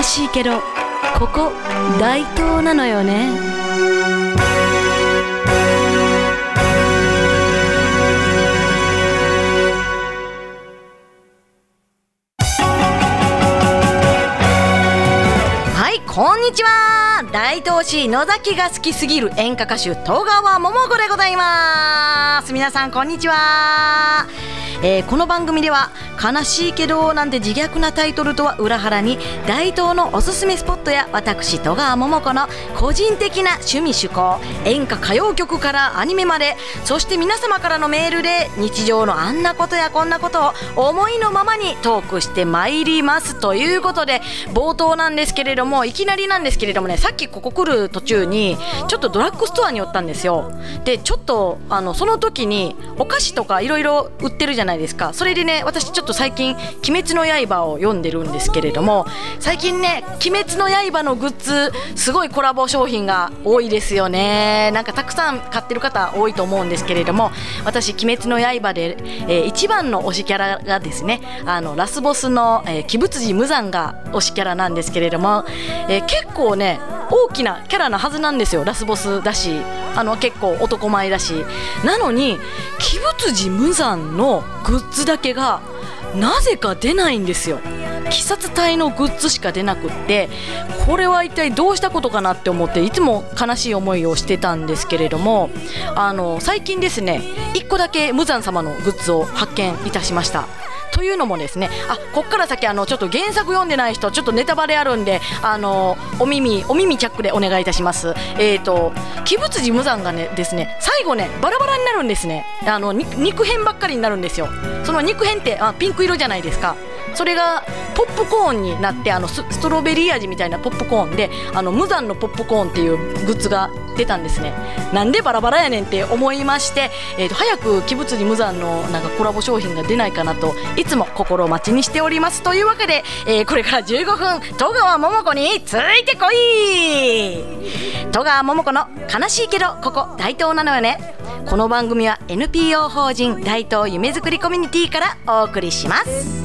悲しいけどここ大東なのよね。はいこんにちは。大東市野崎が好きすぎる演歌歌手戸川桃子でございます。皆さんこんにちは、えーこの番組では悲しいけどなんて自虐なタイトルとは裏腹に大東のおすすめスポットや私戸川桃子の個人的な趣味趣向演歌歌謡曲からアニメまでそして皆様からのメールで日常のあんなことやこんなことを思いのままにトークしてまいりますということで冒頭なんですけれどもいきなりなんですけれどもねさっきここ来る途中にちょっとドラッグストアに寄ったんですよ。でちょっとあのその時にお菓子とかいろいろ売ってるじゃないないですか。それでね私ちょっと最近「鬼滅の刃」を読んでるんですけれども最近ね「鬼滅の刃」のグッズすごいコラボ商品が多いですよね。なんかたくさん買ってる方多いと思うんですけれども私「鬼滅の刃で」えー一番の推しキャラがですねあのラスボスの、えー、鬼仏寺無惨が推しキャラなんですけれども、えー結構ね大きなキャラなはずなんですよラスボスだし。あの結構男前だし。なのに鬼仏寺無惨のグッズだけがなぜか出ないんですよ。鬼殺隊のグッズしか出なくってこれは一体どうしたことかなって思っていつも悲しい思いをしてたんですけれどもあの最近ですね1個だけ無惨様のグッズを発見いたしました。というのもですねあこっから先あのちょっと原作読んでない人ちょっとネタバレあるんであのお耳お耳チャックでお願いいたします。えっ、と鬼物寺無惨がねですね最後ねバラバラになるんですね。あの肉片ばっかりになるんですよ。その肉片ってあピンク色じゃないですか。それがポップコーンになってあのストロベリー味みたいなポップコーンであの無残のポップコーンっていうグッズが出たんですね。なんでバラバラやねんって思いまして、えー、と早く鬼仏寺無残のなんかコラボ商品が出ないかなといつも心待ちにしておりますというわけで、えーこれから15分戸川桃子についてこい。戸川桃子の悲しいけどここ大東なのよね。この番組は NPO 法人大東夢づくりコミュニティからお送りします。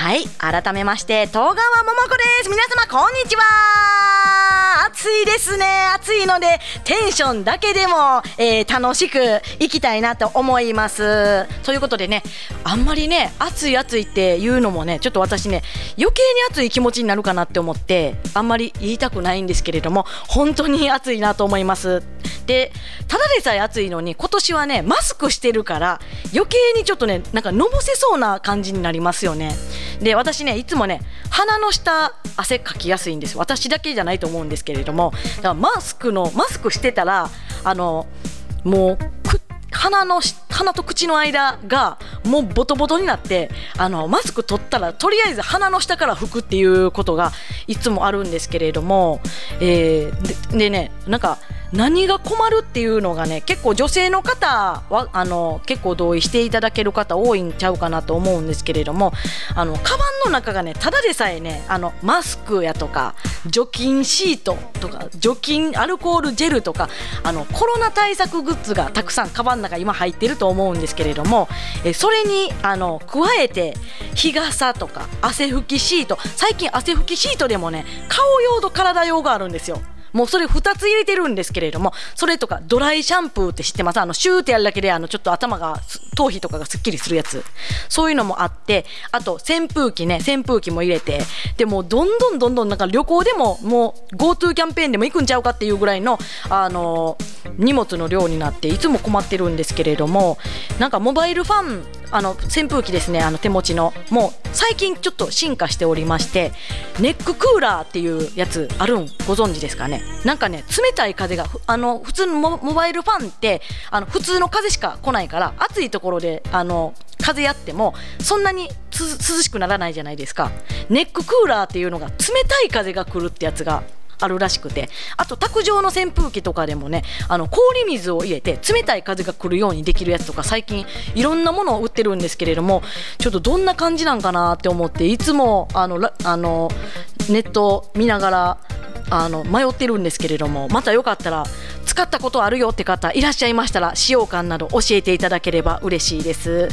はい改めまして戸川桃子です。皆様こんにちは。暑いですね。暑いのでテンションだけでも、えー楽しくいきたいなと思います。ということでねあんまりね暑い暑いっていうのもねちょっと私ね余計に暑い気持ちになるかなって思ってあんまり言いたくないんですけれども本当に暑いなと思います。でただでさえ暑いのに今年はねマスクしてるから余計にちょっとねなんかのぼせそうな感じになりますよね。で私ねいつもね鼻の下汗かきやすいんです私だけじゃないと思うんですけれどもだからマスクのマスクしてたらあのもう鼻の鼻と口の間がもうボトボトになってあのマスク取ったらとりあえず鼻の下から拭くっていうことがいつもあるんですけれども、えーでねなんか何が困るっていうのがね結構女性の方はあの結構同意していただける方多いんちゃうかなと思うんですけれどもあのカバンの中がねただでさえねあのマスクやとか除菌シートとか除菌アルコールジェルとかあのコロナ対策グッズがたくさんカバンの中今入ってると思うんですけれどもえそれにあの加えて日傘とか汗拭きシート最近汗拭きシートでもね顔用と体用があるんですよ。もうそれ2つ入れてるんですけれどもそれとかドライシャンプーって知ってます？あのシューってやるだけであのちょっと頭が頭皮とかがすっきりするやつ。そういうのもあってあと扇風機ね扇風機も入れてでもどんどんどんどんなんか旅行でももう GoTo キャンペーンでも行くんちゃうかっていうぐらいのあの荷物の量になっていつも困ってるんですけれどもなんかモバイルファンあの扇風機ですねあの手持ちの。もう最近ちょっと進化しておりましてネッククーラーっていうやつあるんご存知ですかね？なんかね冷たい風があの普通のモバイルファンってあの普通の風しか来ないから暑いところであの風やってもそんなに涼しくならないじゃないですか。ネッククーラーっていうのが冷たい風が来るってやつがあるらしくて。あと卓上の扇風機とかでもねあの氷水を入れて冷たい風が来るようにできるやつとか最近いろんなものを売ってるんですけれどもちょっとどんな感じなんかなって思っていつもあのあのネット見ながらあの迷ってるんですけれどもまたよかったら使ったことあるよって方いらっしゃいましたら使用感など教えていただければ嬉しいです。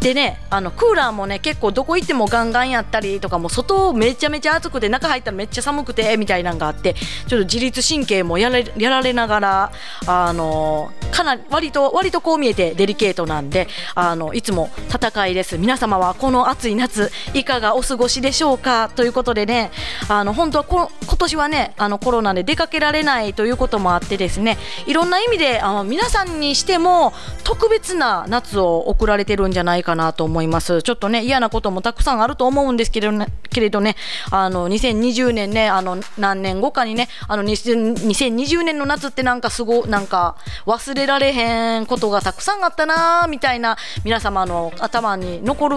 でねあのクーラーもね結構どこ行ってもガンガンやったりとかも外めちゃめちゃ暑くて中入ったらめっちゃ寒くてみたいなのがあってちょっと自律神経もやられやられながらあのかなり割と割とこう見えてデリケートなんであのいつも戦いです。皆様はこの暑い夏いかがお過ごしでしょうか？ということでねあの本当はこ今年はねあのコロナで出かけられないということもあってですねいろんな意味であの皆さんにしても特別な夏を送られてるんじゃないかなと思います。ちょっとね嫌なこともたくさんあると思うんですけれどねけれどねあの2020年ねあの何年後かにねあの2020年の夏ってなんかすごなんか忘れられへんことがたくさんあったなみたいな皆様の頭に残る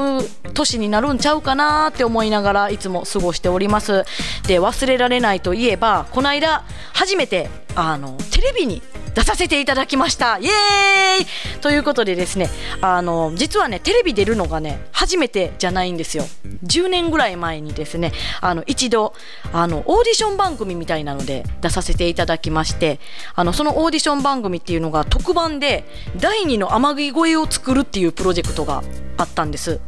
年になるんちゃうかなって思いながらいつも過ごしております。で忘れられないといえばこの間初めてあのテレビに出させていただきました。イエーイ！ということでですねあの実はねテレビ出るのがね初めてじゃないんですよ。10年ぐらい前にですねあの一度あのオーディション番組みたいなので出させていただきましてあのそのオーディション番組っていうのが特番で第2の天城越えを作るっていうプロジェクトがあったんです。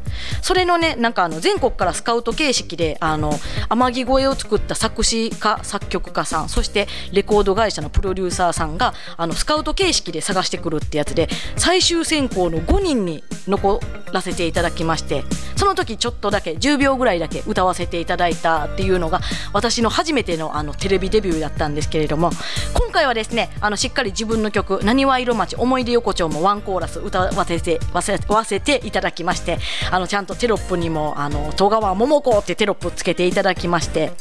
それのねなんかあの全国からスカウト形式であの天城越えを作った作詞家作曲家さんそしてレコード会社のプロデューサーさんがあのスカウト形式で探してくるってやつで最終選考の5人に残らせていただきましてその時ちょっとだけ10秒ぐらいだけ歌わせていただいたっていうのが私の初めてのあのテレビデビューだったんですけれども今回はですねあのしっかり自分の曲「なにわ色町思い出横丁」もワンコーラス歌わせてわせわせていただきましてあのちゃんとテロップにも「あの戸川桃子」ってテロップつけていただきまして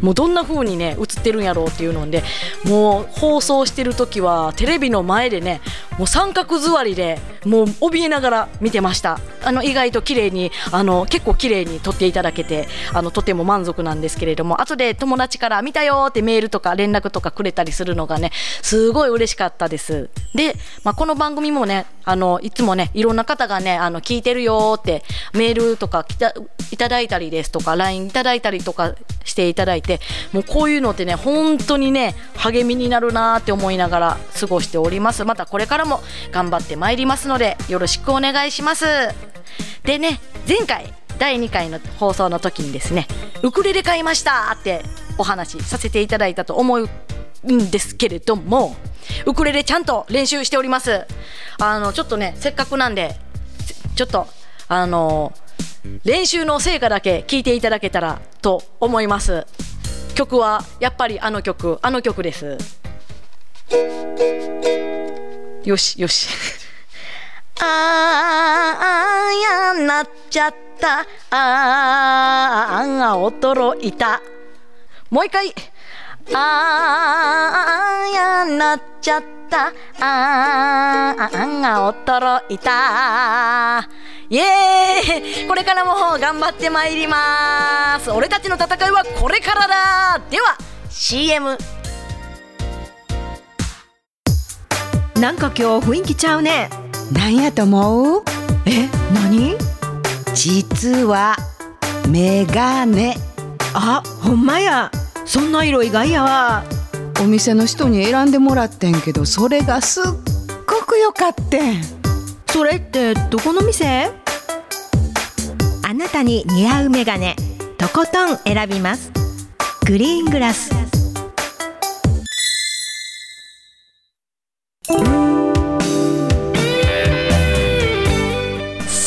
もうどんな風にね映ってるんやろうっていうのでもう放送してる時はテレビの前でねもう三角座りでもう怯えながら見てました。あの意外と綺麗にあの結構綺麗に撮っていただけてあのとても満足なんですけれども後で友達から見たよってメールとか連絡とかくれたりするのがねすごい嬉しかったです。で、まあ、この番組もねあのいつもねいろんな方がねあの聞いてるよってメールとかきたいただいたりですとか LINE いただいたりとかしていただいてもうこういうのってね本当にね励みになるなーって思いながら過ごしております。またこれからも頑張ってまいりますのでよろしくお願いします。でね前回第2回の放送の時にですねウクレレ買いましたってお話しさせていただいたと思うんですけれどもウクレレちゃんと練習しております。あのちょっとねせっかくなんでちょっとあの練習の成果だけ聞いていただけたらと思います。曲はやっぱりあの曲あの曲です。よしよし。あーやなっちゃった。あーが驚いたもう一回あーやなっちゃったあーが驚いたイエーイこれからも頑張ってまいります俺たちの戦いはこれからだでは CM なんか今日雰囲気ちゃうねなんやと思うえ何実はメガネあほんまやそんな色意外やわ。お店の人に選んでもらってんけどそれがすっごく良かってん。それってどこの店？あなたに似合うメガネとことん選びます。グリーングラス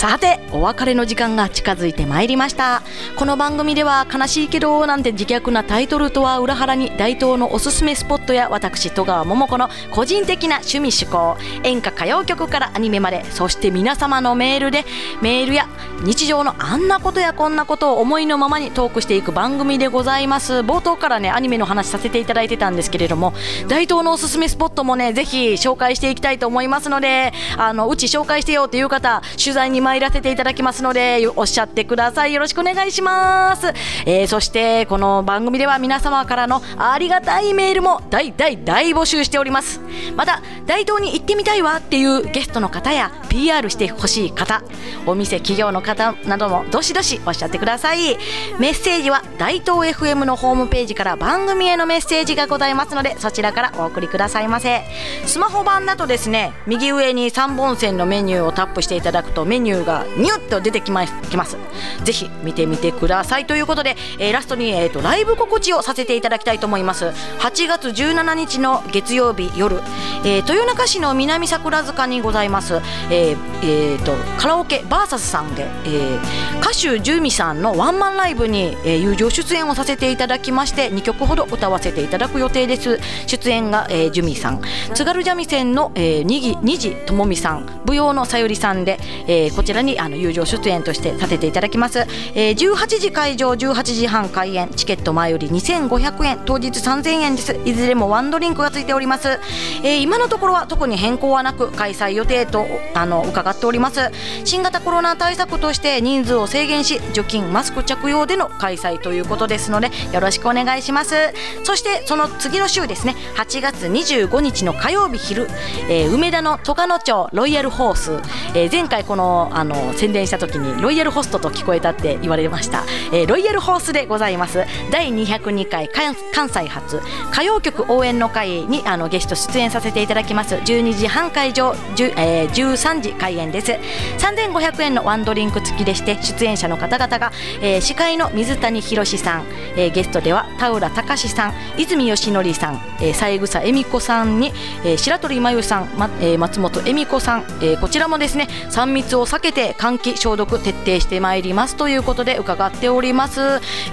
さてお別れの時間が近づいてまいりました。この番組では悲しいけどなんて自虐なタイトルとは裏腹に大東のおすすめスポットや私戸川桃子の個人的な趣味趣向演歌歌謡曲からアニメまでそして皆様のメールでメールや日常のあんなことやこんなことを思いのままにトークしていく番組でございます。冒頭からねアニメの話させていただいてたんですけれども大東のおすすめスポットもねぜひ紹介していきたいと思いますのであのうち紹介してよという方取材に参らせていただきますのでおっしゃってください。よろしくお願いします、えーそしてこの番組では皆様からのありがたいメールも大大大募集しております。また大東に行ってみたいわっていうゲストの方や PR してほしい方お店企業の方などもどしどしおっしゃってください。メッセージは大東 FM のホームページから番組へのメッセージがございますのでそちらからお送りくださいませ。スマホ版だとですね右上に3本線のメニューをタップしていただくとメニューがニュッと出てきますきますぜひ見てみてくださいということで、えーラストに、えー、とライブ告知をさせていただきたいと思います8月17日の月曜日夜、えー豊中市の南桜塚にございます、えーえーとカラオケバーサスさんで、えー歌手ジュミさんのワンマンライブに、えー友情出演をさせていただきまして2曲ほど歌わせていただく予定です出演が、えージュミさん津軽三味線の、えー、にぎにじともみさん舞踊のさゆりさんで、えーこちらにあの友情出演としてさせていただきます、えー18時会場18時半開演。チケット前より2500円。当日3000円です。いずれもワンドリンクがついております、えー今のところは特に変更はなく開催予定とあの伺っております。新型コロナ対策として人数を制限し除菌マスク着用での開催ということですのでよろしくお願いします。そしてその次の週ですね。8月25日の火曜日昼、えー梅田の戸賀野町ロイヤルホース、えー前回このあの宣伝した時にロイヤルホストと聞こえたって言われました、えーロイヤルホースでございます。第202回関西発歌謡曲応援の会にあのゲスト出演させていただきます。12時半会場、えー、13時開演です。3500円のワンドリンク付きでして出演者の方々が、えー司会の水谷宏さん、えーゲストでは田浦隆さん泉義則さん、えー、三枝恵美子さんに、えー白鳥真由さん、まえー松本恵美子さん、えーこちらもですね3密を避けけて換気消毒徹底してまいりますということで伺っております、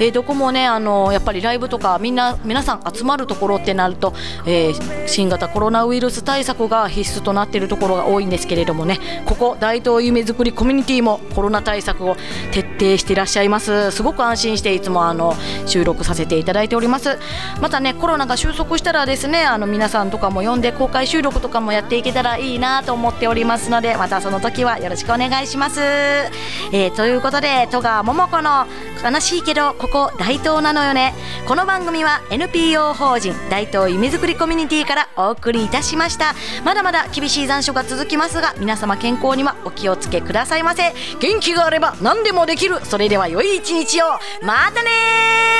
えーどこもねあのやっぱりライブとかみんな皆さん集まるところってなると、えー新型コロナウイルス対策が必須となっているところが多いんですけれどもねここ大東夢づくりコミュニティもコロナ対策を徹底していらっしゃいます。すごく安心していつもあの収録させていただいております。またねコロナが収束したらですねあの皆さんとかも呼んで公開収録とかもやっていけたらいいなと思っておりますのでまたその時はよろしくお願いいします、えーということで戸川桃子の悲しいけどここ大東なのよね。この番組は NPO 法人大東夢づくりコミュニティからお送りいたしました。まだまだ厳しい残暑が続きますが皆様健康にはお気をつけくださいませ。元気があれば何でもできる。それでは良い一日を。またね